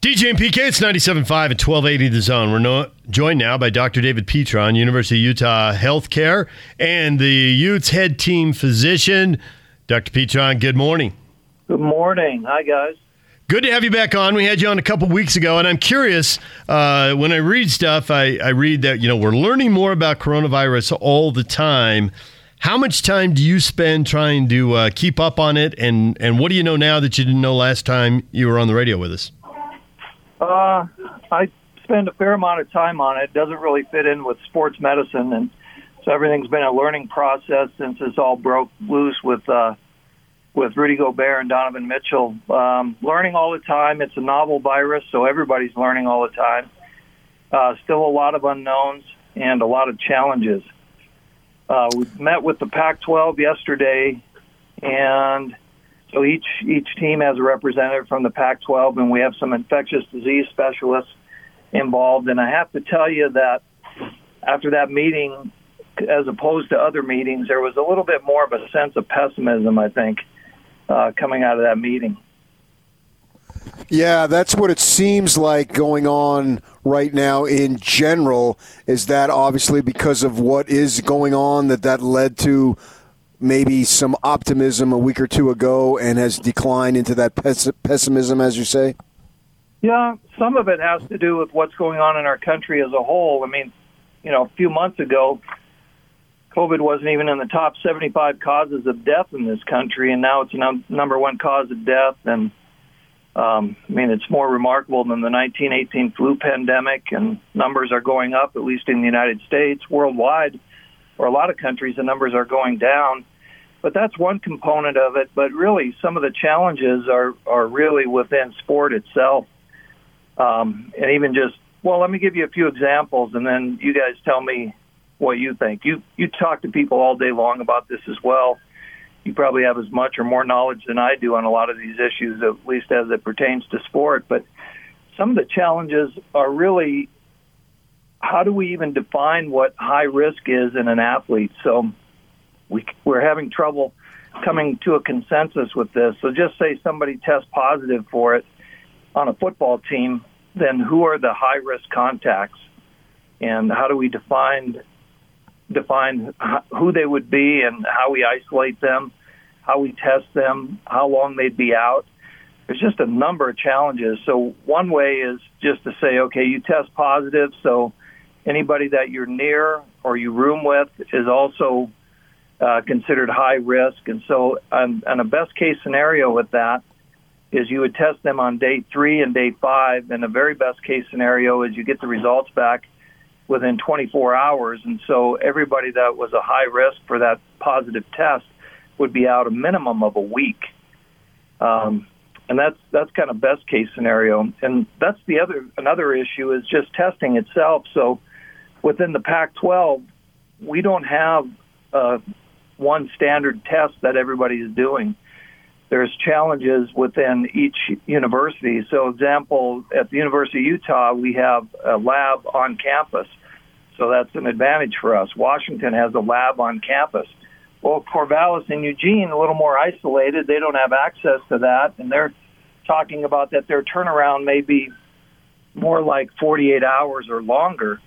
DJ and PK, it's 97.5 and 1280 The Zone. We're no, joined now by Dr. David Petron, University of Utah Healthcare, and the Utes head team physician. Dr. Petron, good morning. Good morning. Hi, guys. Good to have you back on. We had you on a couple weeks ago, and I'm curious. Uh, when I read stuff, I, I read that you know we're learning more about coronavirus all the time. How much time do you spend trying to uh, keep up on it, and and what do you know now that you didn't know last time you were on the radio with us? Uh, I spend a fair amount of time on it. it. Doesn't really fit in with sports medicine, and so everything's been a learning process since this all broke loose with uh, with Rudy Gobert and Donovan Mitchell. Um, learning all the time. It's a novel virus, so everybody's learning all the time. Uh, still a lot of unknowns and a lot of challenges. Uh, we met with the Pac-12 yesterday, and so each each team has a representative from the Pac-12, and we have some infectious disease specialists involved. And I have to tell you that after that meeting, as opposed to other meetings, there was a little bit more of a sense of pessimism. I think uh, coming out of that meeting. Yeah, that's what it seems like going on right now in general. Is that obviously because of what is going on that that led to maybe some optimism a week or two ago and has declined into that pessimism, as you say? Yeah, some of it has to do with what's going on in our country as a whole. I mean, you know, a few months ago, COVID wasn't even in the top 75 causes of death in this country, and now it's num- number one cause of death. And um, I mean, it's more remarkable than the 1918 flu pandemic, and numbers are going up, at least in the United States. Worldwide, or a lot of countries, the numbers are going down. But that's one component of it. But really, some of the challenges are are really within sport itself, um, and even just well, let me give you a few examples, and then you guys tell me what you think. You you talk to people all day long about this as well. You probably have as much or more knowledge than I do on a lot of these issues, at least as it pertains to sport. But some of the challenges are really how do we even define what high risk is in an athlete? So we, we're having trouble coming to a consensus with this. So just say somebody tests positive for it on a football team, then who are the high risk contacts? And how do we define define who they would be and how we isolate them, how we test them, how long they'd be out? There's just a number of challenges. So one way is just to say, okay, you test positive, so anybody that you're near or you room with is also uh, considered high risk. And so, on, on a best case scenario with that, is you would test them on day three and day five. And the very best case scenario is you get the results back within 24 hours. And so, everybody that was a high risk for that positive test would be out a minimum of a week. Um, and that's that's kind of best case scenario. And that's the other another issue is just testing itself. So within the Pac-12, we don't have uh, one standard test that everybody is doing. There's challenges within each university. So, example, at the University of Utah, we have a lab on campus. So that's an advantage for us. Washington has a lab on campus. Well, Corvallis and Eugene, a little more isolated. They don't have access to that, and they're talking about that their turnaround may be more like 48 hours or longer.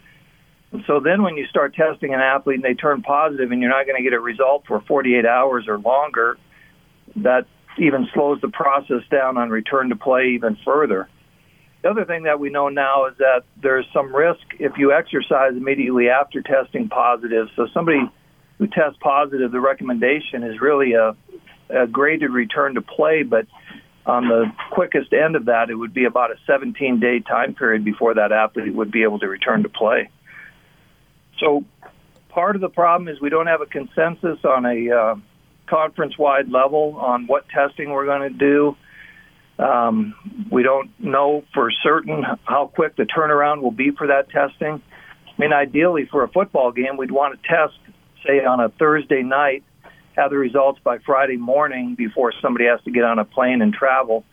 So then when you start testing an athlete and they turn positive and you're not going to get a result for 48 hours or longer, that even slows the process down on return to play even further. The other thing that we know now is that there's some risk if you exercise immediately after testing positive. So somebody who tests positive, the recommendation is really a, a graded return to play, but on the quickest end of that, it would be about a 17 day time period before that athlete would be able to return to play. So part of the problem is we don't have a consensus on a uh, conference-wide level on what testing we're going to do. Um, we don't know for certain how quick the turnaround will be for that testing. I mean, ideally for a football game, we'd want to test, say, on a Thursday night, have the results by Friday morning before somebody has to get on a plane and travel,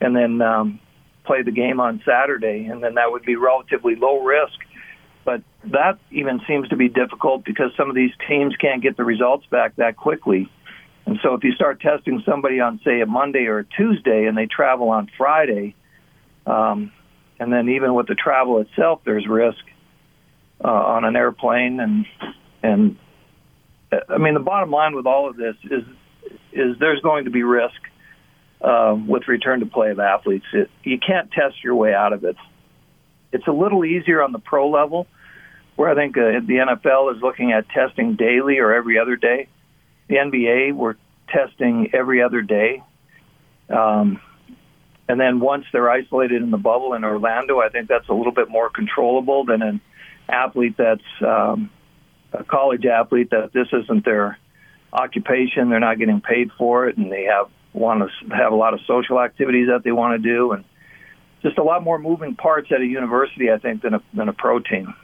and then um, play the game on Saturday, and then that would be relatively low risk that even seems to be difficult because some of these teams can't get the results back that quickly. And so if you start testing somebody on, say, a Monday or a Tuesday and they travel on Friday, Um, and then even with the travel itself, there's risk uh, on an airplane, and and uh, I mean the bottom line with all of this is is there's going to be risk uh, with return to play of athletes. It, you can't test your way out of it. It's a little easier on the pro level, where I think uh, the NFL is looking at testing daily or every other day. The NBA, we're testing every other day. Um, and then once they're isolated in the bubble in Orlando, I think that's a little bit more controllable than an athlete that's um, a college athlete that this isn't their occupation. They're not getting paid for it, and they have want to have a lot of social activities that they want to do, and just a lot more moving parts at a university, I think, than a than a pro team.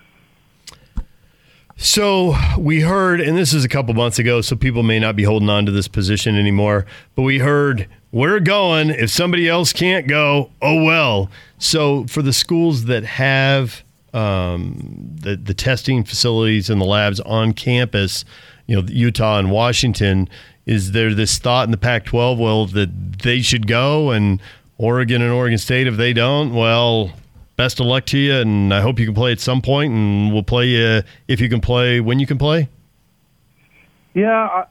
So we heard, and this is a couple months ago, so people may not be holding on to this position anymore, but we heard we're going. If somebody else can't go, oh well. So for the schools that have um, the the testing facilities and the labs on campus, you know, Utah and Washington, is there this thought in the Pac-12, well, that they should go, and Oregon and Oregon State, if they don't, well, best of luck to you, and I hope you can play at some point, and we'll play you if you can play when you can play. Yeah, I,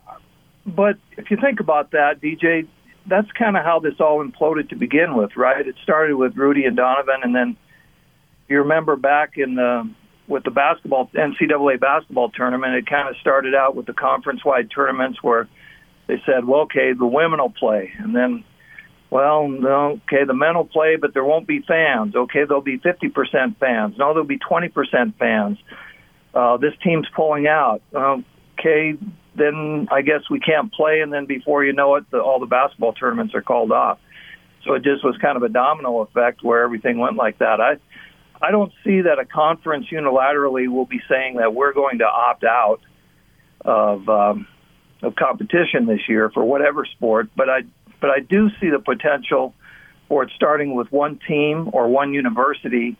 but if you think about that, DJ, that's kind of how this all imploded to begin with, right? It started with Rudy and Donovan, and then you remember back in the with the basketball NCAA basketball tournament, it kind of started out with the conference-wide tournaments where they said, "Well, okay, the women will play," and then, well, no, okay, the men will play, but there won't be fans. Okay, there'll be 50% fans. No, there'll be 20% fans. Uh, this team's pulling out. Okay, then I guess we can't play, and then before you know it, the, all the basketball tournaments are called off. So it just was kind of a domino effect where everything went like that. I I don't see that a conference unilaterally will be saying that we're going to opt out of um, of competition this year for whatever sport, but I but I do see the potential for it starting with one team or one university,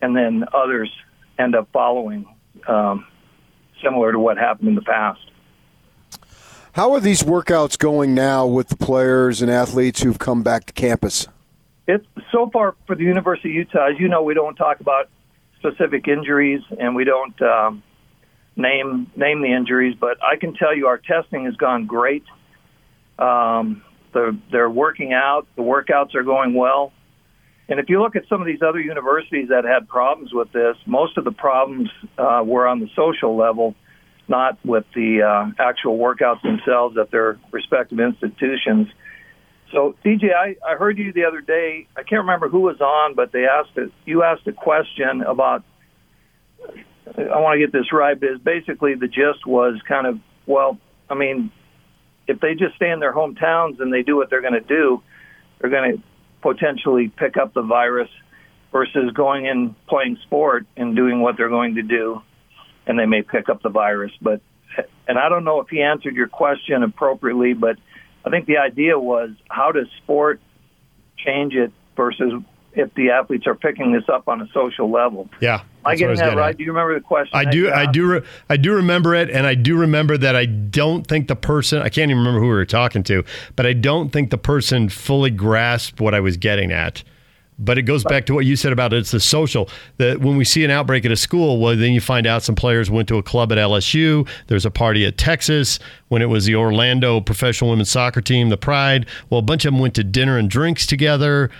and then others end up following, um, similar to what happened in the past. How are these workouts going now with the players and athletes who've come back to campus? It so far for the University of Utah, as you know, we don't talk about specific injuries and we don't um, name name the injuries, but I can tell you our testing has gone great. Um, they're, they're working out. The workouts are going well. And if you look at some of these other universities that had problems with this, most of the problems uh, were on the social level not with the uh, actual workouts themselves at their respective institutions. So, DJ, I, I heard you the other day. I can't remember who was on, but they asked it. You asked a question about. I want to get this right, but basically the gist was kind of well. I mean, if they just stay in their hometowns and they do what they're going to do, they're going to potentially pick up the virus versus going and playing sport and doing what they're going to do and they may pick up the virus. But and I don't know if he answered your question appropriately, but I think the idea was how does sport change it versus if the athletes are picking this up on a social level. Yeah. Am I getting that right? At. Do you remember the question? I do. I do. Re- I do remember it, and I do remember that. I don't think the person. I can't even remember who we were talking to, but I don't think the person fully grasped what I was getting at. But it goes back to what you said about it. it's the social. That when we see an outbreak at a school, well, then you find out some players went to a club at LSU. There's a party at Texas when it was the Orlando professional women's soccer team, the Pride. Well, a bunch of them went to dinner and drinks together.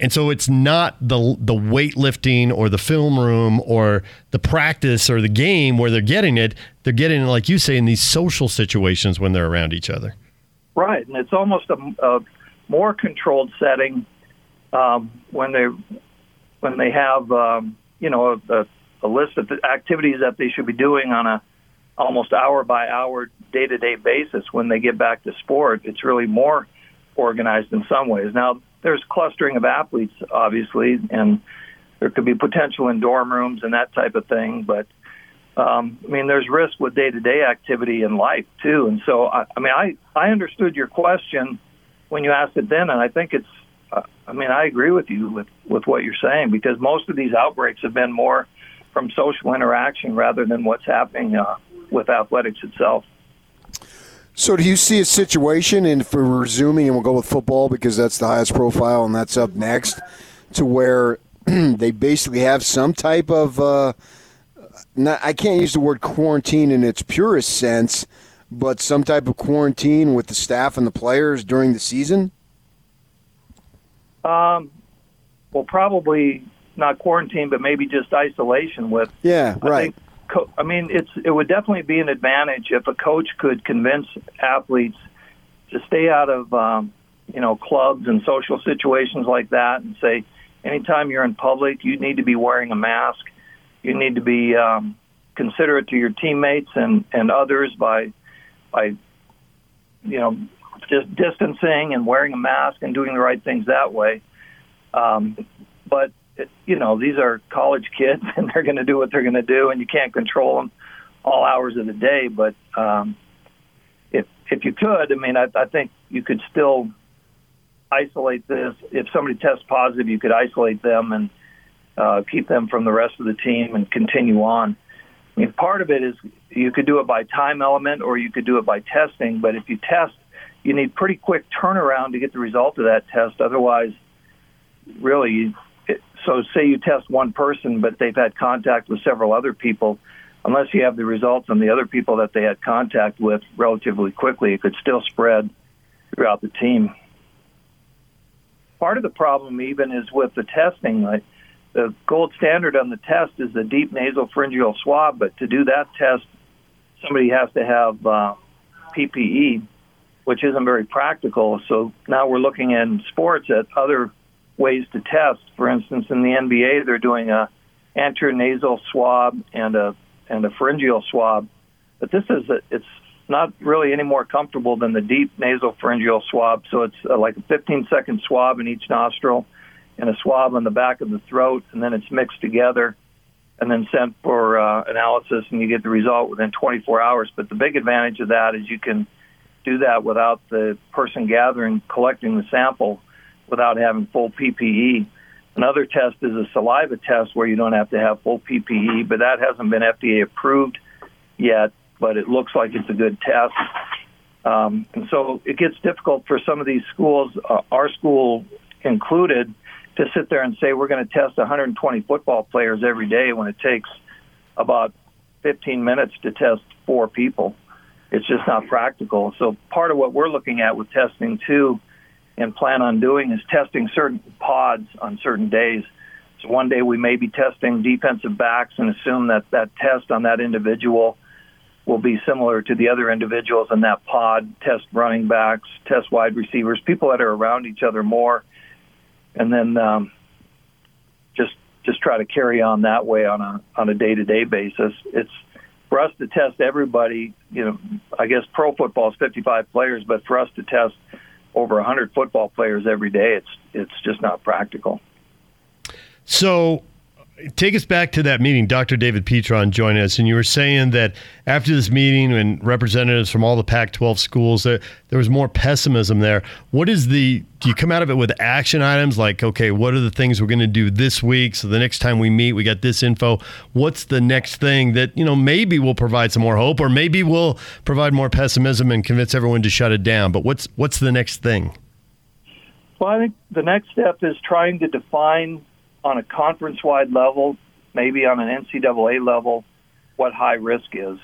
And so it's not the the weightlifting or the film room or the practice or the game where they're getting it. They're getting it, like you say, in these social situations when they're around each other. Right, and it's almost a, a more controlled setting um, when they when they have um, you know a, a list of activities that they should be doing on a almost hour by hour day to day basis when they get back to sport. It's really more organized in some ways. Now there's clustering of athletes obviously, and there could be potential in dorm rooms and that type of thing, but. Um, I mean, there's risk with day-to-day activity in life too, and so I, I mean, I I understood your question when you asked it then, and I think it's I mean, I agree with you with, with what you're saying because most of these outbreaks have been more from social interaction rather than what's happening uh, with athletics itself. So, do you see a situation, and if we're resuming, and we'll go with football because that's the highest profile and that's up next. to where they basically have some type of. Uh, not, I can't use the word quarantine in its purest sense, but some type of quarantine with the staff and the players during the season? Um, well, probably not quarantine, but maybe just isolation with. Yeah, right. I, think, I mean, it's it would definitely be an advantage if a coach could convince athletes to stay out of um, you know clubs and social situations like that, and say anytime you're in public, you need to be wearing a mask. You need to be um, considerate to your teammates and and others by by you know just distancing and wearing a mask and doing the right things that way. Um, but you know these are college kids and they're going to do what they're going to do, and you can't control them all hours of the day. But um, if if you could, I mean, I, I think you could still isolate this. If somebody tests positive, you could isolate them and uh, keep them from the rest of the team and continue on. I mean, part of it is you could do it by time element or you could do it by testing. But if you test, you need pretty quick turnaround to get the result of that test. Otherwise, really, so say you test one person, but they've had contact with several other people. Unless you have the results on the other people that they had contact with relatively quickly, it could still spread throughout the team. Part of the problem, even, is with the testing. Like the gold standard on the test is the deep nasal pharyngeal swab, but to do that test, somebody has to have uh, PPE, which isn't very practical. So now we're looking in sports at other ways to test. For instance, in the NBA, they're doing a anterior nasal swab and a and a pharyngeal swab, but this is a, it's not really any more comfortable than the deep nasal pharyngeal swab. So it's uh, like a 15 second swab in each nostril and a swab on the back of the throat, and then it's mixed together and then sent for uh, analysis, and you get the result within 24 hours. But the big advantage of that is you can do that without the person gathering, collecting the sample, without having full PPE. Another test is a saliva test where you don't have to have full PPE, but that hasn't been FDA approved yet. But it looks like it's a good test. Um, and so it gets difficult for some of these schools, uh, our school included, to sit there and say we're going to test 120 football players every day when it takes about 15 minutes to test four people. It's just not practical. So part of what we're looking at with testing too, and plan on doing is testing certain pods on certain days. So one day we may be testing defensive backs and assume that that test on that individual will be similar to the other individuals in that pod. Test running backs, test wide receivers, people that are around each other more and then um, just just try to carry on that way on a on a day to day basis. It's for us to test everybody. You know, I guess pro football is 55 players, but for us to test over 100 football players every day, it's it's just not practical. So take us back to that meeting. Dr. David Petron joined us, and you were saying that after this meeting, and representatives from all the Pac-12 schools, there, there was more pessimism there. What is the? Do you come out of it with action items like, okay, what are the things we're going to do this week? So the next time we meet, we got this info. What's the next thing that you know maybe will provide some more hope, or maybe will provide more pessimism and convince everyone to shut it down? But what's what's the next thing? Well, I think the next step is trying to define on a conference wide level, maybe on an NCAA level, what high risk is.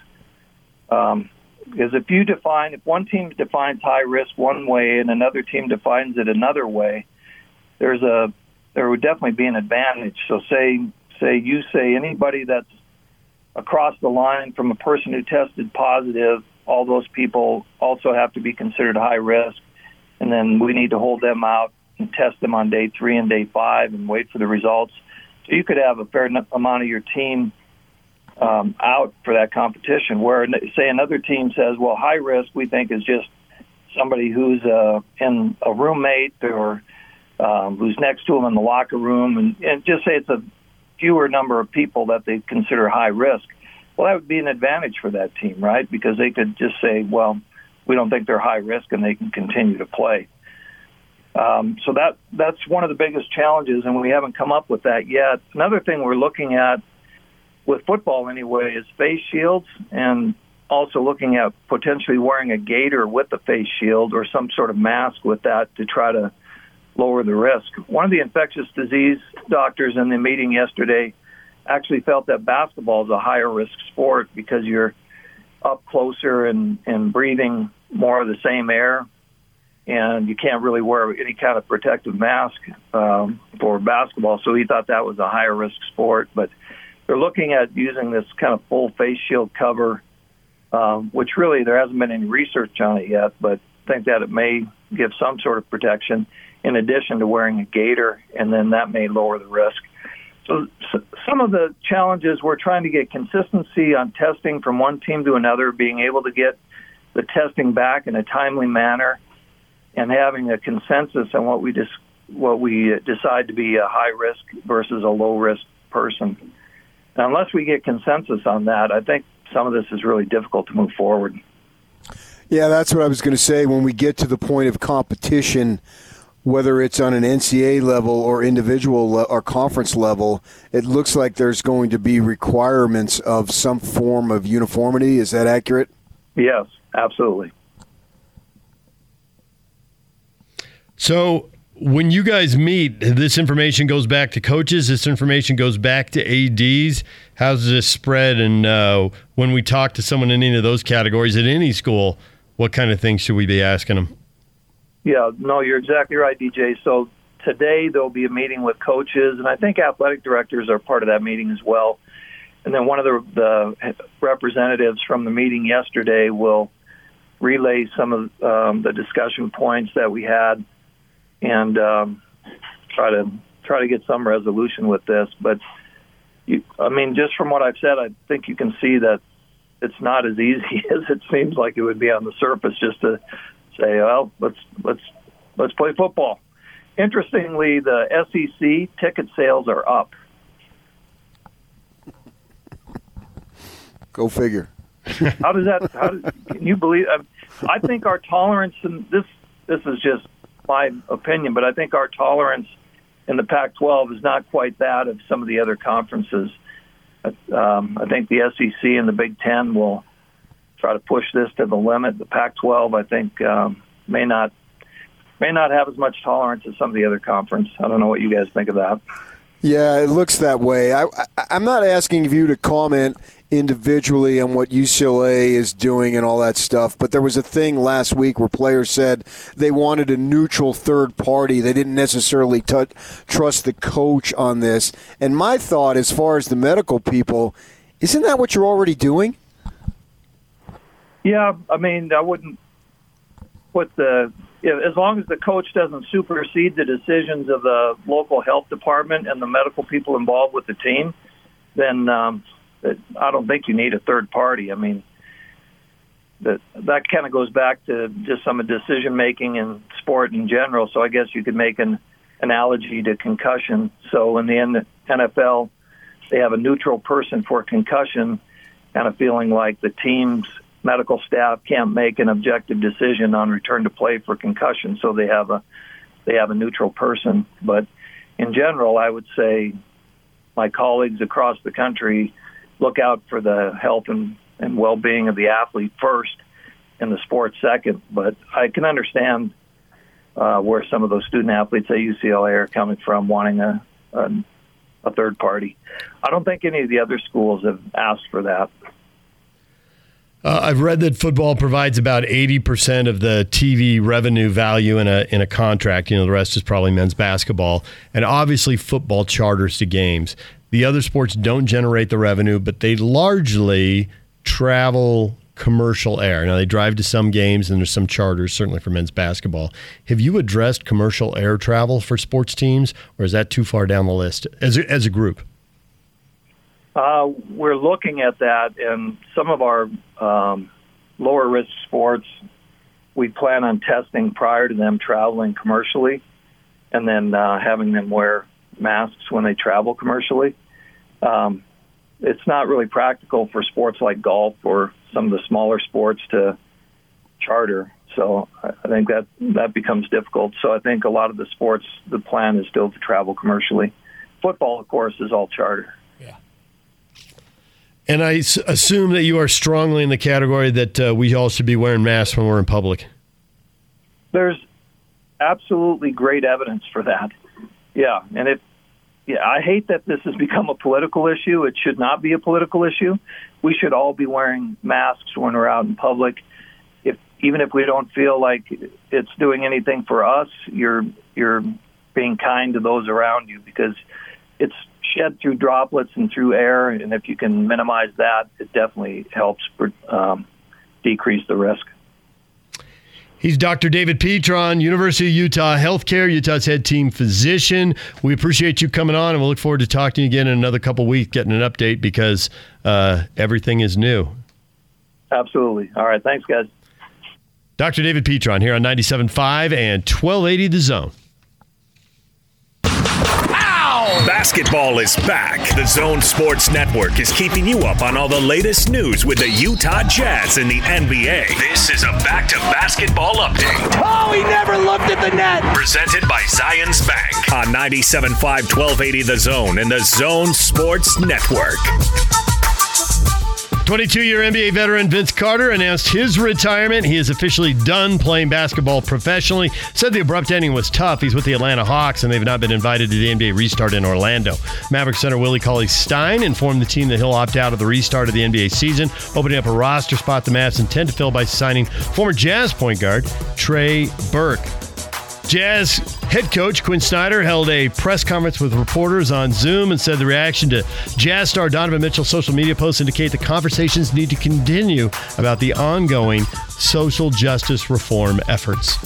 Um, because if you define, if one team defines high risk one way and another team defines it another way, there's a there would definitely be an advantage. So say say you say anybody that's across the line from a person who tested positive, all those people also have to be considered high risk, and then we need to hold them out test them on day three and day five and wait for the results. So you could have a fair amount of your team um, out for that competition. Where say another team says, well, high risk we think is just somebody who's uh, in a roommate or um, who's next to them in the locker room, and, and just say it's a fewer number of people that they consider high risk. Well, that would be an advantage for that team, right? Because they could just say, well, we don't think they're high risk, and they can continue to play. Um, so that that's one of the biggest challenges, and we haven't come up with that yet. Another thing we're looking at with football anyway is face shields, and also looking at potentially wearing a gaiter with the face shield or some sort of mask with that to try to lower the risk. One of the infectious disease doctors in the meeting yesterday actually felt that basketball is a higher risk sport because you're up closer and, and breathing more of the same air, and you can't really wear any kind of protective mask um, for basketball. So he thought that was a higher risk sport, but they're looking at using this kind of full face shield cover, um, which really there hasn't been any research on it yet, but think that it may give some sort of protection in addition to wearing a gaiter, and then that may lower the risk. So, so some of the challenges we're trying to get consistency on testing from one team to another, being able to get the testing back in a timely manner, and having a consensus on what we dis- what we decide to be a high risk versus a low risk person. And unless we get consensus on that, I think some of this is really difficult to move forward. Yeah, that's what I was going to say. When we get to the point of competition, whether it's on an NCA level or individual or conference level, it looks like there's going to be requirements of some form of uniformity. Is that accurate? Yes, absolutely. So, when you guys meet, this information goes back to coaches. This information goes back to ads. How's this spread? And uh, when we talk to someone in any of those categories at any school, what kind of things should we be asking them? Yeah, no, you're exactly right, DJ. So today there'll be a meeting with coaches, and I think athletic directors are part of that meeting as well. And then one of the, the representatives from the meeting yesterday will relay some of um, the discussion points that we had, and um, try to try to get some resolution with this. But you, I mean, just from what I've said, I think you can see that it's not as easy as it seems like it would be on the surface just to say, well, let's let's let's play football. Interestingly, the SEC ticket sales are up. Go figure. how does that? How does, can you believe? I think our tolerance, and this this is just my opinion, but I think our tolerance in the Pac-12 is not quite that of some of the other conferences. Um, I think the SEC and the Big Ten will try to push this to the limit. The Pac-12, I think, um, may not may not have as much tolerance as some of the other conference. I don't know what you guys think of that. Yeah, it looks that way. I, am not asking you to comment individually on what UCLA is doing and all that stuff, but there was a thing last week where players said they wanted a neutral third party. They didn't necessarily t- trust the coach on this. And my thought, as far as the medical people, isn't that what you're already doing? Yeah, I mean, I wouldn't put the as long as the coach doesn't supersede the decisions of the local health department and the medical people involved with the team, then um, I don't think you need a third party. I mean, that that kind of goes back to just some of decision making in sport in general. So I guess you could make an analogy to concussion. So in the NFL, they have a neutral person for concussion, kind of feeling like the team's medical staff can't make an objective decision on return to play for concussion, so they have a they have a neutral person. But in general, I would say my colleagues across the country look out for the health and, and well being of the athlete first, and the sport second. But I can understand uh, where some of those student athletes at UCLA are coming from, wanting a, a a third party. I don't think any of the other schools have asked for that. Uh, I've read that football provides about 80% of the TV revenue value in a in a contract. You know, the rest is probably men's basketball, and obviously football charters to games. The other sports don't generate the revenue, but they largely travel commercial air. Now they drive to some games, and there's some charters, certainly for men's basketball. Have you addressed commercial air travel for sports teams, or is that too far down the list as a, as a group? Uh, we're looking at that, and some of our um, lower risk sports, we plan on testing prior to them traveling commercially, and then uh, having them wear masks when they travel commercially. Um, it's not really practical for sports like golf or some of the smaller sports to charter. So I think that that becomes difficult. So I think a lot of the sports, the plan is still to travel commercially. Football, of course, is all charter. And I s- assume that you are strongly in the category that uh, we all should be wearing masks when we're in public. There's absolutely great evidence for that. Yeah, and it yeah, I hate that this has become a political issue. It should not be a political issue. We should all be wearing masks when we're out in public. If even if we don't feel like it's doing anything for us, you're you're being kind to those around you because it's shed through droplets and through air, and if you can minimize that, it definitely helps um, decrease the risk. He's Dr. David Petron, University of Utah Healthcare, Utah's head team physician. We appreciate you coming on, and we'll look forward to talking to you again in another couple weeks, getting an update because uh, everything is new. Absolutely. All right. Thanks, guys. Dr. David Petron here on 97.5 and 1280 The Zone. Basketball is back. The Zone Sports Network is keeping you up on all the latest news with the Utah Jazz and the NBA. This is a back to basketball update. Oh, he never looked at the net. Presented by Zions Bank on 97.5 1280 The Zone and the Zone Sports Network. 22 year NBA veteran Vince Carter announced his retirement. He is officially done playing basketball professionally. Said the abrupt ending was tough. He's with the Atlanta Hawks, and they've not been invited to the NBA restart in Orlando. Maverick center Willie Cauley Stein informed the team that he'll opt out of the restart of the NBA season, opening up a roster spot the Mavs intend to fill by signing former Jazz point guard Trey Burke. Jazz head coach Quin Snyder held a press conference with reporters on Zoom and said the reaction to Jazz star Donovan Mitchell's social media posts indicate the conversations need to continue about the ongoing social justice reform efforts.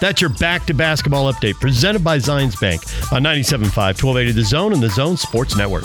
That's your back to basketball update presented by Zions Bank on 97.5, 1280 The Zone and The Zone Sports Network.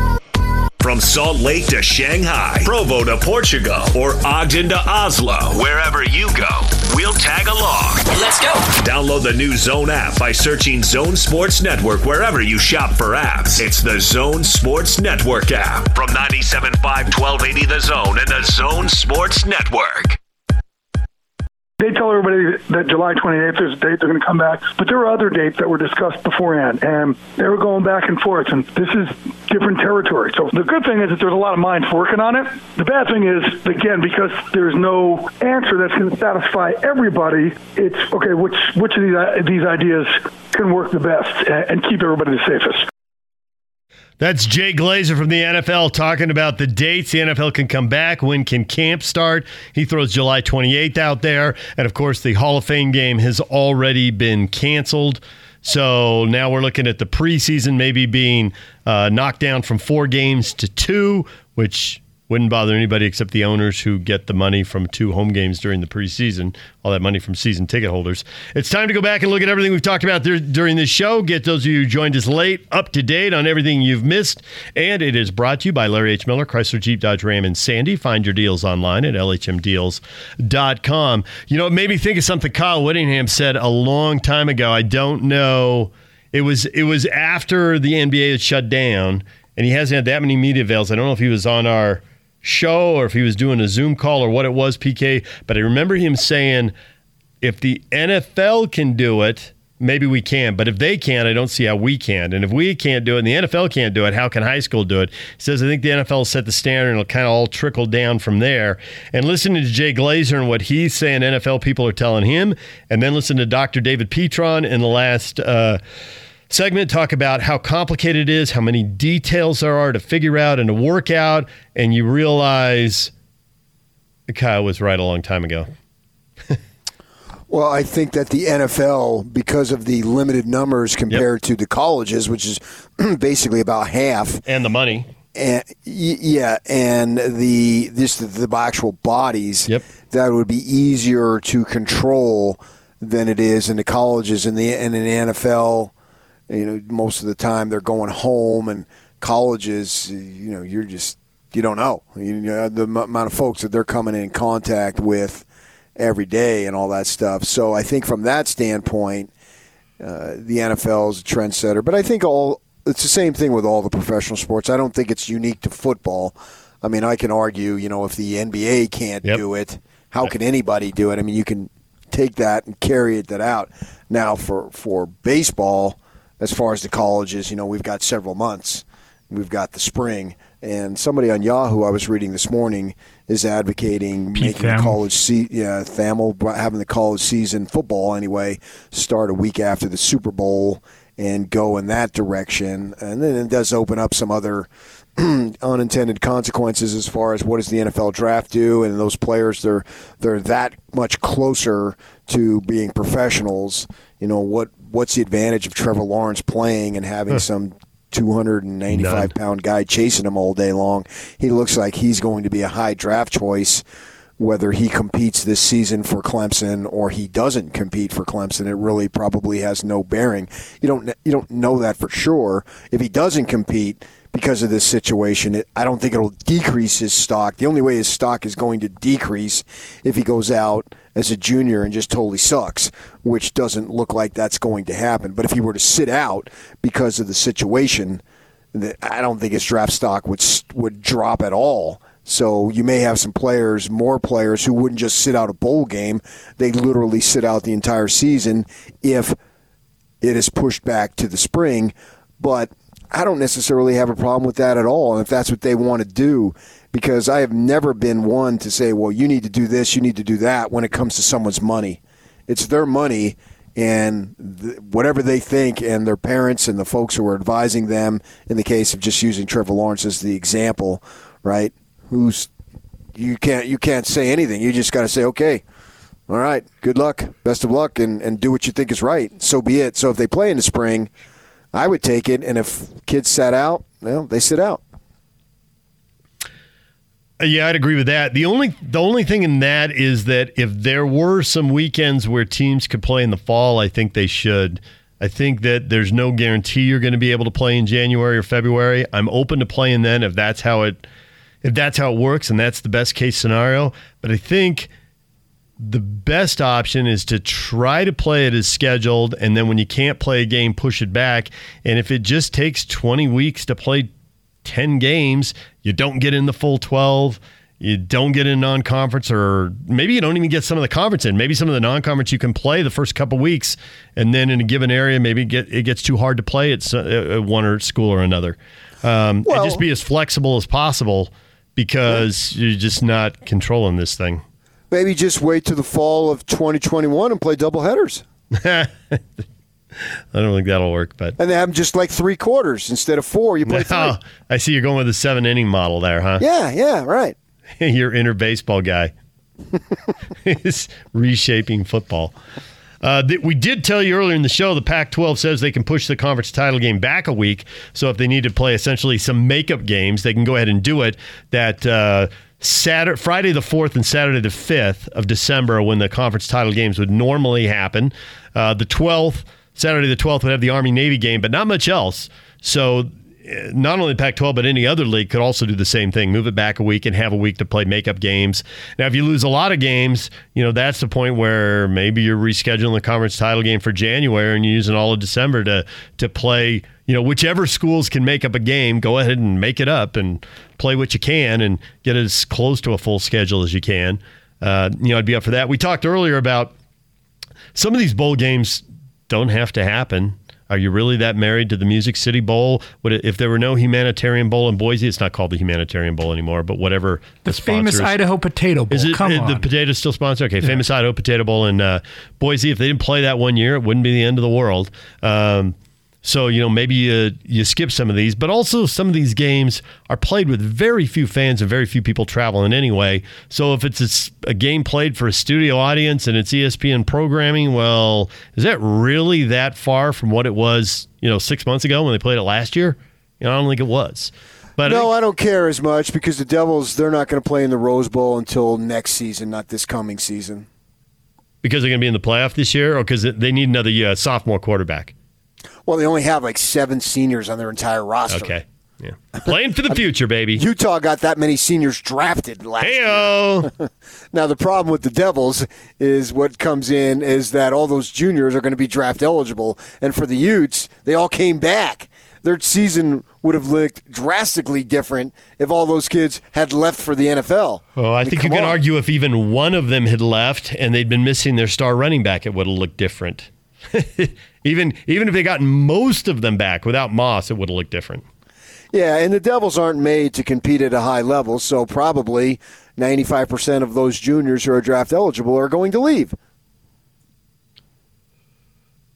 From Salt Lake to Shanghai, Provo to Portugal, or Ogden to Oslo, wherever you go, we'll tag along. Let's go. Download the new Zone app by searching Zone Sports Network wherever you shop for apps. It's the Zone Sports Network app from 97.5 1280 The Zone and the Zone Sports Network they tell everybody that July 28th is a date they're going to come back, but there were other dates that were discussed beforehand, and they were going back and forth, and this is different territory. So the good thing is that there's a lot of minds working on it. The bad thing is, again, because there's no answer that's going to satisfy everybody, it's okay, which, which of these, these ideas can work the best and keep everybody the safest. That's Jay Glazer from the NFL talking about the dates the NFL can come back. When can camp start? He throws July 28th out there. And of course, the Hall of Fame game has already been canceled. So now we're looking at the preseason maybe being uh, knocked down from four games to two, which wouldn't bother anybody except the owners who get the money from two home games during the preseason, all that money from season ticket holders. It's time to go back and look at everything we've talked about there, during this show. Get those of you who joined us late up to date on everything you've missed. And it is brought to you by Larry H. Miller, Chrysler Jeep Dodge Ram and Sandy. Find your deals online at lhmdeals.com. You know, it made me think of something Kyle Whittingham said a long time ago. I don't know. It was it was after the NBA had shut down, and he hasn't had that many media avails. I don't know if he was on our show or if he was doing a Zoom call or what it was, PK. But I remember him saying, if the NFL can do it, maybe we can. But if they can't, I don't see how we can. And if we can't do it and the NFL can't do it, how can high school do it? He says, I think the NFL set the standard and it'll kind of all trickle down from there. And listening to Jay Glazer and what he's saying NFL people are telling him, and then listen to Dr. David Petron in the last. Uh, segment talk about how complicated it is, how many details there are to figure out and to work out, and you realize Kyle was right a long time ago. well, I think that the NFL, because of the limited numbers compared yep. to the colleges, which is basically about half, and the money, and yeah, and the this the, the actual bodies, yep. that would be easier to control than it is in the colleges and the and in the NFL you know, most of the time they're going home and colleges, you know, you're just, you don't know. You know the amount of folks that they're coming in contact with every day and all that stuff. So I think from that standpoint, uh, the NFL is a trendsetter. But I think all it's the same thing with all the professional sports. I don't think it's unique to football. I mean, I can argue, you know, if the NBA can't yep. do it, how can anybody do it? I mean, you can take that and carry it that out. Now for for baseball, as far as the colleges. You know, we've got several months. We've got the spring, and somebody on Yahoo I was reading this morning is advocating Pete making the college se- yeah Thamel having the college season football anyway start a week after the Super Bowl and go in that direction, and then it does open up some other unintended consequences as far as what does the NFL draft do, and those players they're they're that much closer to being professionals. You know what what's the advantage of Trevor Lawrence playing and having some 295 pound guy chasing him all day long? He looks like he's going to be a high draft choice. Whether he competes this season for Clemson or he doesn't compete for Clemson, it really probably has no bearing. You don't you don't know that for sure. If he doesn't compete because of this situation, it, I don't think it'll decrease his stock. The only way his stock is going to decrease if he goes out as a junior and just totally sucks, which doesn't look like that's going to happen. But if he were to sit out because of the situation, I don't think his draft stock would would drop at all. So you may have some players, more players, who wouldn't just sit out a bowl game; they literally sit out the entire season if it is pushed back to the spring. But I don't necessarily have a problem with that at all, and if that's what they want to do, because I have never been one to say, "Well, you need to do this, you need to do that." When it comes to someone's money, it's their money, and th- whatever they think, and their parents and the folks who are advising them. In the case of just using Trevor Lawrence as the example, right? Who's you can't you can't say anything. You just got to say, "Okay, all right, good luck, best of luck, and, and do what you think is right. So be it. So if they play in the spring, I would take it. And if kids sat out, well, they sit out. Uh, Yeah, I'd agree with that. The only the only thing in that is that if there were some weekends where teams could play in the fall, I think they should. I think that there's no guarantee you're going to be able to play in January or February. I'm open to playing then if that's how it if that's how it works and that's the best case scenario. But I think the best option is to try to play it as scheduled and then when you can't play a game push it back. And if it just takes 20 weeks to play 10 games you don't get in the full 12 you don't get in non-conference or maybe you don't even get some of the conference in. Maybe some of the non-conference you can play the first couple weeks and then in a given area maybe get, it gets too hard to play at, at one or school or another. Um, Well- and just be as flexible as possible because you're just not controlling this thing Maybe just wait to the fall of 2021 and play double headers. I don't think that'll work, but And they have them just like three quarters instead of four. You play three. oh, I see you're going with the seven inning model there, huh? Yeah, yeah, right. Your inner baseball guy is reshaping football. Uh, th- we did tell you earlier in the show the Pac 12 says they can push the conference title game back a week. So if they need to play essentially some makeup games, they can go ahead and do it. That uh, Saturday, Friday the 4th and Saturday the 5th of December, when the conference title games would normally happen. Uh, the 12th, Saturday the 12th, would have the Army Navy game, but not much else. So not only Pac 12, but any other league could also do the same thing. Move it back a week and have a week to play makeup games. Now, if you lose a lot of games, you know, that's the point where maybe you're rescheduling the conference title game for January and you're using all of December to, to play, you know, whichever schools can make up a game, go ahead and make it up and play what you can and get as close to a full schedule as you can. Uh, you know, I'd be up for that. We talked earlier about some of these bowl games don't have to happen. Are you really that married to the Music City Bowl? Would it, if there were no humanitarian bowl in Boise? It's not called the humanitarian bowl anymore, but whatever The famous is. Idaho Potato Bowl. Is it Come is on. the potato still sponsored? Okay, famous Idaho Potato Bowl in uh, Boise. If they didn't play that one year, it wouldn't be the end of the world. Um, so you know maybe you you skip some of these, but also some of these games are played with very few fans and very few people traveling anyway. So if it's a game played for a studio audience and it's ESPN programming, well, is that really that far from what it was? You know, six months ago when they played it last year. You know, I don't think it was. But I No, think- I don't care as much because the Devils, they're not going to play in the Rose Bowl until next season, not this coming season. because they're going to be in the playoff this year, or because they need another uh, sophomore quarterback. Well, they only have like seven seniors on their entire roster. Okay. Yeah. Playing for the future, baby. Utah got that many seniors drafted last year. Now the problem with the Devils is what comes in is that all those juniors are going to be draft eligible, and for the Utes, they all came back. Their season would have looked drastically different if all those kids had left for the NFL. Oh, I mean, think you can on. argue if even one of them had left and they'd been missing their star running back, it would have looked different. even even if they got most of them back without Moss, it would have looked different. Yeah, and the Devils aren't made to compete at a high level, so probably 95% of those juniors who are draft eligible are going to leave.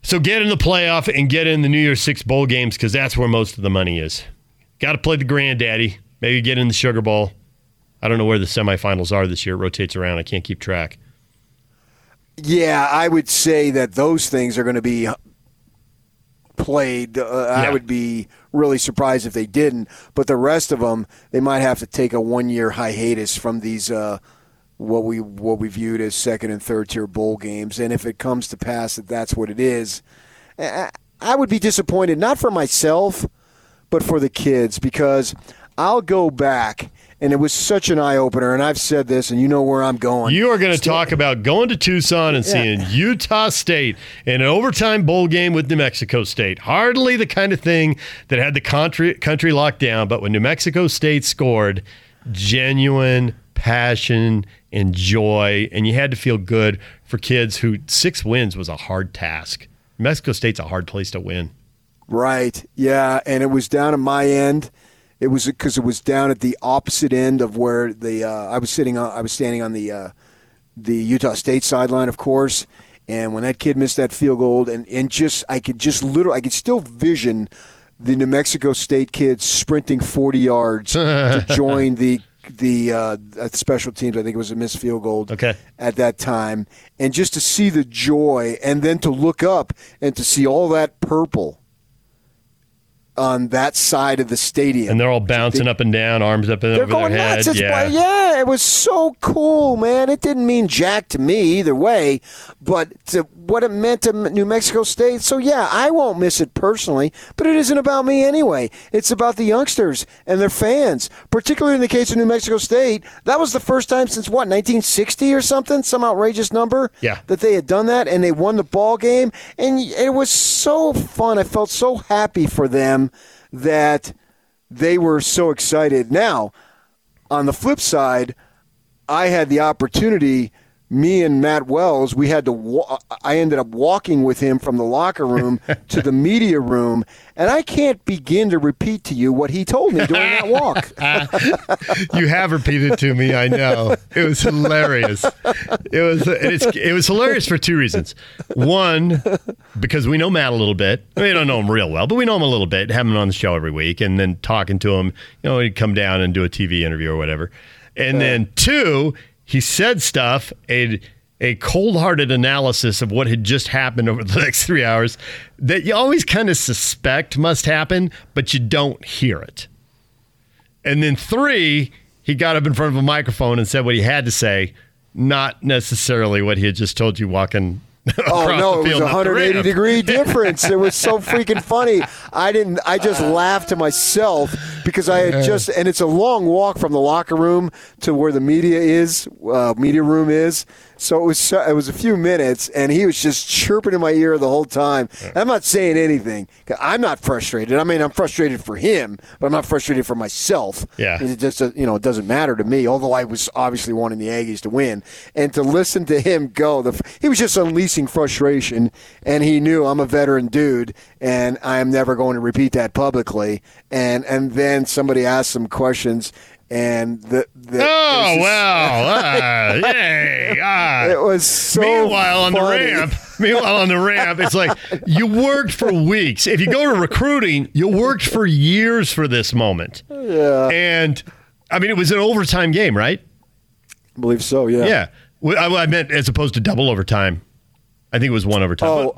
So get in the playoff and get in the New Year's Six bowl games because that's where most of the money is. Got to play the granddaddy. Maybe get in the Sugar Bowl. I don't know where the semifinals are this year. It rotates around. I can't keep track. Yeah, I would say that those things are going to be played. Uh, Yeah. I would be really surprised if they didn't. But the rest of them, they might have to take a one-year hiatus from these uh, what we what we viewed as second and third tier bowl games. And if it comes to pass that that's what it is, I I would be disappointed not for myself, but for the kids because I'll go back. And it was such an eye opener, and I've said this, and you know where I'm going. You are going to talk about going to Tucson and seeing Utah State in an overtime bowl game with New Mexico State. Hardly the kind of thing that had the country country locked down, but when New Mexico State scored, genuine passion and joy, and you had to feel good for kids who six wins was a hard task. New Mexico State's a hard place to win. Right. Yeah, and it was down to my end. It was because it was down at the opposite end of where the uh, I was sitting on. I was standing on the uh, the Utah State sideline, of course. And when that kid missed that field goal, and, and just I could just literally I could still vision the New Mexico State kids sprinting 40 yards to join the the uh, special teams. I think it was a missed field goal Okay. at that time, and just to see the joy, and then to look up and to see all that purple on that side of the stadium. And they're all bouncing up and down, arms up and They're over going their head. nuts. It's, yeah. yeah, it was so cool, man. It didn't mean jack to me either way, but to what it meant to New Mexico State. So yeah, I won't miss it personally, but it isn't about me anyway. It's about the youngsters and their fans. Particularly in the case of New Mexico State, that was the first time since what 1960 or something, some outrageous number. Yeah. that they had done that and they won the ball game, and it was so fun. I felt so happy for them that they were so excited. Now, on the flip side, I had the opportunity. Me and Matt Wells, we had to. Wa- I ended up walking with him from the locker room to the media room, and I can't begin to repeat to you what he told me during that walk. you have repeated to me. I know it was hilarious. It was it's, it was hilarious for two reasons. One, because we know Matt a little bit. We don't know him real well, but we know him a little bit. Having him on the show every week, and then talking to him. You know, he'd come down and do a TV interview or whatever. And then two, he said stuff. A a cold-hearted analysis of what had just happened over the next three hours that you always kind of suspect must happen, but you don't hear it. And then three, he got up in front of a microphone and said what he had to say, not necessarily what he had just told you walking. Oh no, it was a 180 degree difference. It was so freaking funny. I didn't. I just laughed to myself because I had just, and it's a long walk from the locker room to where the media is, uh, media room is. So it was. so- It was a few minutes, and he was just chirping in my ear the whole time. I'm not saying anything. I'm not frustrated. I mean, I'm frustrated for him, but I'm not frustrated for myself. Yeah. It just, uh, you know, it doesn't matter to me. Although I was obviously wanting the Aggies to win, and to listen to him go, the, he was just unleashing frustration, and he knew I'm a veteran dude, and I am never going to repeat that publicly. And and then somebody asked some questions, and the, the Oh, wow. Ah, yay. Ah. it was so. Meanwhile, on the ramp, meanwhile on the ramp, it's like you worked for weeks. If you go to recruiting, you worked for years for this moment. Yeah, And I mean, it was an overtime game, right? I believe so. Yeah. Yeah. I, I meant as opposed to double overtime. I think it was one overtime. Oh.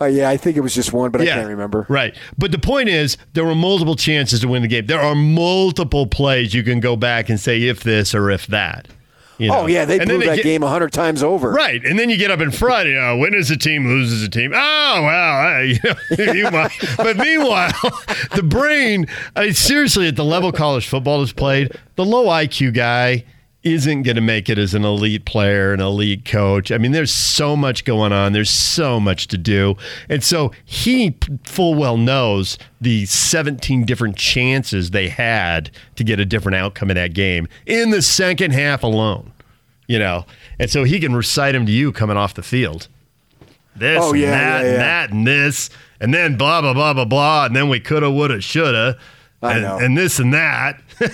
Uh, yeah, I think it was just one, but I can't remember. Right. But the point is, there were multiple chances to win the game. There are multiple plays you can go back and say if this or if that. You know? Oh yeah, they blew that get- game a hundred times over. Right, and then you get up in front. You know, wins a team, loses a team. Oh well, you know, you might. but meanwhile, the brain. I mean, seriously, at the level college football is played, the low IQ guy isn't going to make it as an elite player, an elite coach. I mean, there's so much going on. There's so much to do, and so he full well knows the 17 different chances they had to get a different outcome in that game in the second half alone you know, and so he can recite them to you coming off the field. this Oh, and that yeah, and that and this, and then blah blah blah blah blah, and then we coulda, woulda, shoulda, and, and this and that.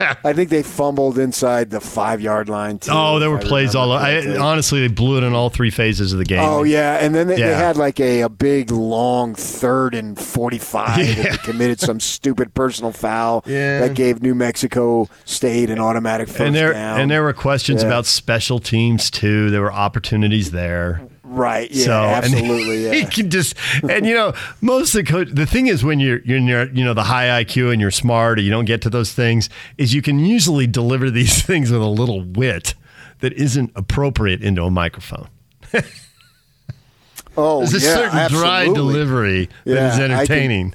I think they fumbled inside the five yard line too. oh, there were I plays all. I, honestly, they blew it in all three phases of the game. Oh yeah, and then they, they had like a, a big long third and forty five. Yeah. They committed some stupid personal foul Yeah. that gave New Mexico State an automatic first and there down. and there were questions Yeah. about special teams too. There were opportunities there. Right, yeah, so and absolutely, he yeah. can just and you know most of the. The thing is when you're you're your you know the high IQ and you're smart or you don't get to those things is you can usually deliver these things with a little wit that isn't appropriate into a microphone. Oh There's a yeah, certain dry delivery that Yeah, is I can- entertaining.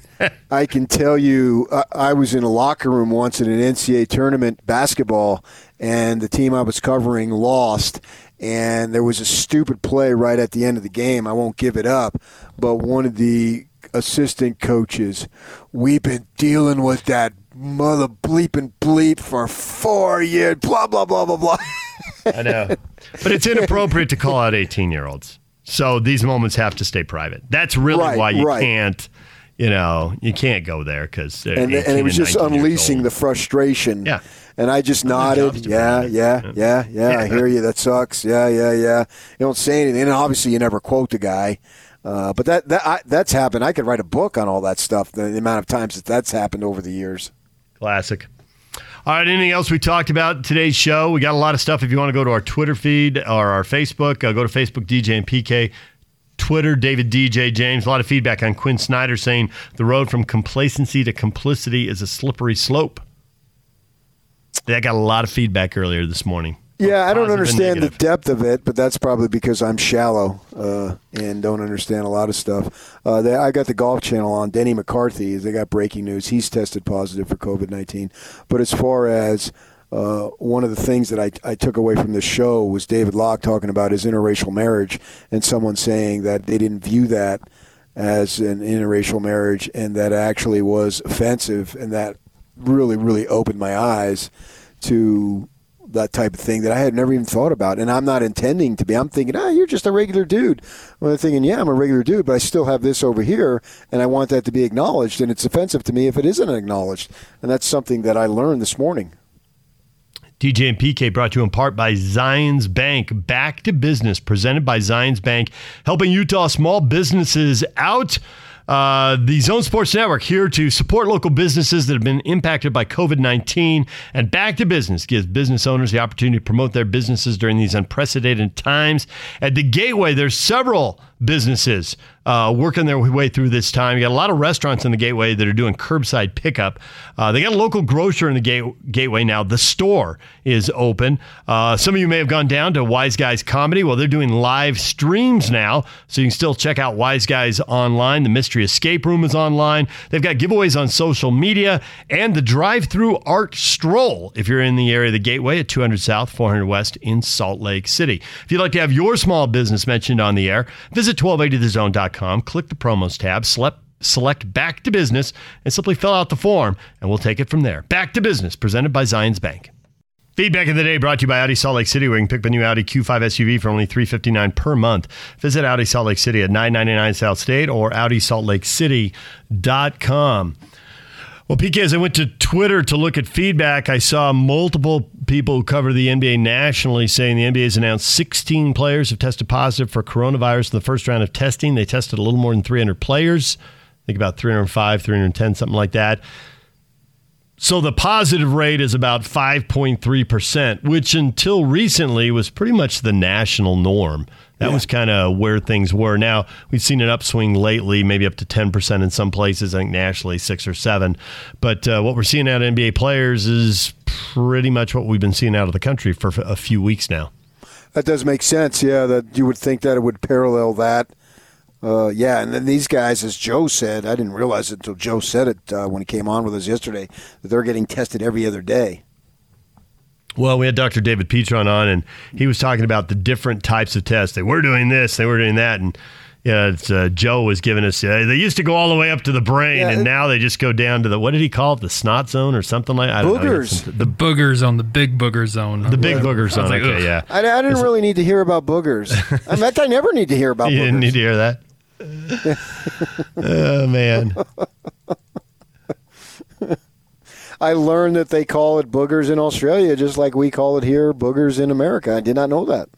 I can tell you, I, I was in a locker room once in an NCAA tournament basketball, and the team I was covering lost. And there was a stupid play right at the end of the game. I won't give it up, but one of the assistant coaches, we've been dealing with that mother bleeping bleep for four years. Blah blah blah blah blah. I know. But it's inappropriate to call out 18 year olds. So these moments have to stay private. That's really Right, why you right. can't, you know, you can't go there because and, and it was just unleashing the frustration. Yeah. And I just nodded. Yeah, yeah, yeah, yeah, I hear you. That sucks. Yeah, yeah, yeah. You don't say anything. And obviously, you never quote the guy. Uh, but that, that I, that's happened. I could write a book on all that stuff. The, the amount of times that that's happened over the years. Classic. All right. Anything else we talked about today's show? We got a lot of stuff. If you want to go to our Twitter feed or our Facebook, uh, go to Facebook DJ and PK. Twitter, David DJ James. A lot of feedback on Quin Snyder saying the road from complacency to complicity is a slippery slope. That got a lot of feedback earlier this morning. Yeah, I don't understand the depth of it, but that's probably because I'm shallow uh, and don't understand a lot of stuff. Uh, they, I got the Golf Channel on. Denny McCarthy, they got breaking news. He's tested positive for COVID 19. But as far as uh, one of the things that I, I took away from the show was David Locke talking about his interracial marriage and someone saying that they didn't view that as an interracial marriage and that actually was offensive and that really, really opened my eyes to that type of thing that I had never even thought about. And I'm not intending to be. I'm thinking, ah, you're just a regular dude. Well, I'm thinking, yeah, I'm a regular dude, but I still have this over here, and I want that to be acknowledged. And it's offensive to me if it isn't acknowledged. And that's something that I learned this morning. DJ and PK brought to you in part by Zions Bank. Back to business, presented by Zions Bank, helping Utah small businesses out. Uh, the Zone Sports Network here to support local businesses that have been impacted by COVID 19. And Back to Business gives business owners the opportunity to promote their businesses during these unprecedented times. At the Gateway, there's several businesses uh, working their way through this time. You got a lot of restaurants in the Gateway that are doing curbside pickup. Uh, they got a local grocer in the gate- Gateway now. The store is open. Uh, some of you may have gone down to Wise Guys Comedy. Well, they're doing live streams now, so you can still check out Wise Guys online. The Mystery Escape Room is online. They've got giveaways on social media and the drive-through art stroll if you're in the area of the Gateway at 200 South, 400 West in Salt Lake City. If you'd like to have your small business mentioned on the air, visit 1280thezone.com, click the promos tab, select select back to business and simply fill out the form and we'll take it from there. Back to business presented by Zions Bank. Feedback of the day brought to you by Audi Salt Lake City, where you can pick up a new Audi Q5 SUV for only $359 per month. Visit Audi Salt Lake City at 999 South State or AudiSaltLakeCity.com. Well, PK, as I went to Twitter to look at feedback, I saw multiple people who cover the NBA nationally saying the NBA has announced 16 players have tested positive for coronavirus in the first round of testing. They tested a little more than 300 players, I think about 305, 310, something like that. So the positive rate is about 5.3%, which until recently was pretty much the national norm. That was kind of where things were. Now, we've seen an upswing lately, maybe up to 10% in some places, I think nationally 6 or 7. But uh, what we're seeing out of NBA players is pretty much what we've been seeing out of the country for a few weeks now. That does make sense. Yeah, that you would think that it would parallel that. Uh, yeah, and then these guys, as Joe said, I didn't realize it until Joe said it uh, when he came on with us yesterday, that they're getting tested every other day. Well, we had Dr. David Petron on, and he was talking about the different types of tests. They were doing this, they were doing that, and Yeah, it's, uh, Joe was giving us. Uh, they used to go all the way up to the brain, Yeah, and it- now they just go down to the. What did he call it? The snot zone or something like? I don't know. Boogers. The, The boogers on the big booger zone. the big booger zone. like, okay, yeah. I, I didn't really need to hear about boogers. In fact, I never need to hear about You boogers. didn't need to hear that. Oh man. I learned that they call it boogers in Australia, just like we call it here boogers in America. I did not know that.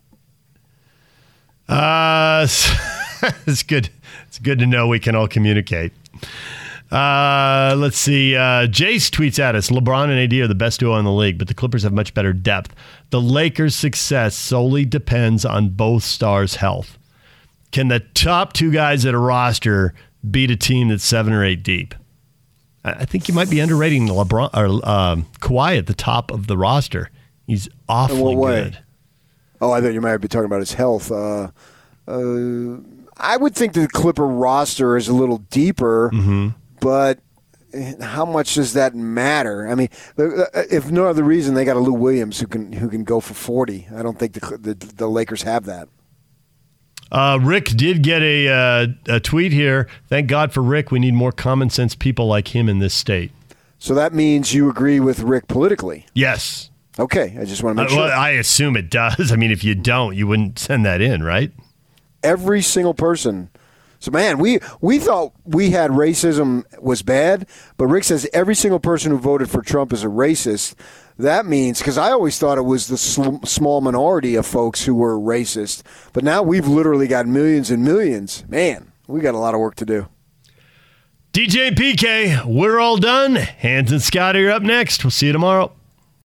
Uh, it's good. It's good to know we can all communicate. Uh, let's see. Uh, Jace tweets at us: LeBron and AD are the best duo in the league, but the Clippers have much better depth. The Lakers' success solely depends on both stars' health. Can the top two guys at a roster beat a team that's seven or eight deep? I think you might be underrating LeBron or um, Kawhi at the top of the roster. He's awfully good. Oh, I thought you might be talking about his health. Uh, uh, I would think the Clipper roster is a little deeper, but how much does that matter? I mean, uh, if no other reason, they got a Lou Williams who can who can go for forty. I don't think the the, the Lakers have that. Uh, Rick did get a, uh, a tweet here. Thank God for Rick. We need more common sense people like him in this state. So that means you agree with Rick politically. Yes. Okay, I just want to Uh, make sure. well, I assume it does. I mean, if you don't, you wouldn't send that in, right? every single person. So man, we we thought we had racism was bad, but Rick says every single person who voted for Trump is a racist. That means because I always thought it was the sl- small minority of folks who were racist, but now we've literally got millions and millions. Man, we got a lot of work to do. DJ PK, we're all done. Hans and Scotty are up next. We'll see you tomorrow.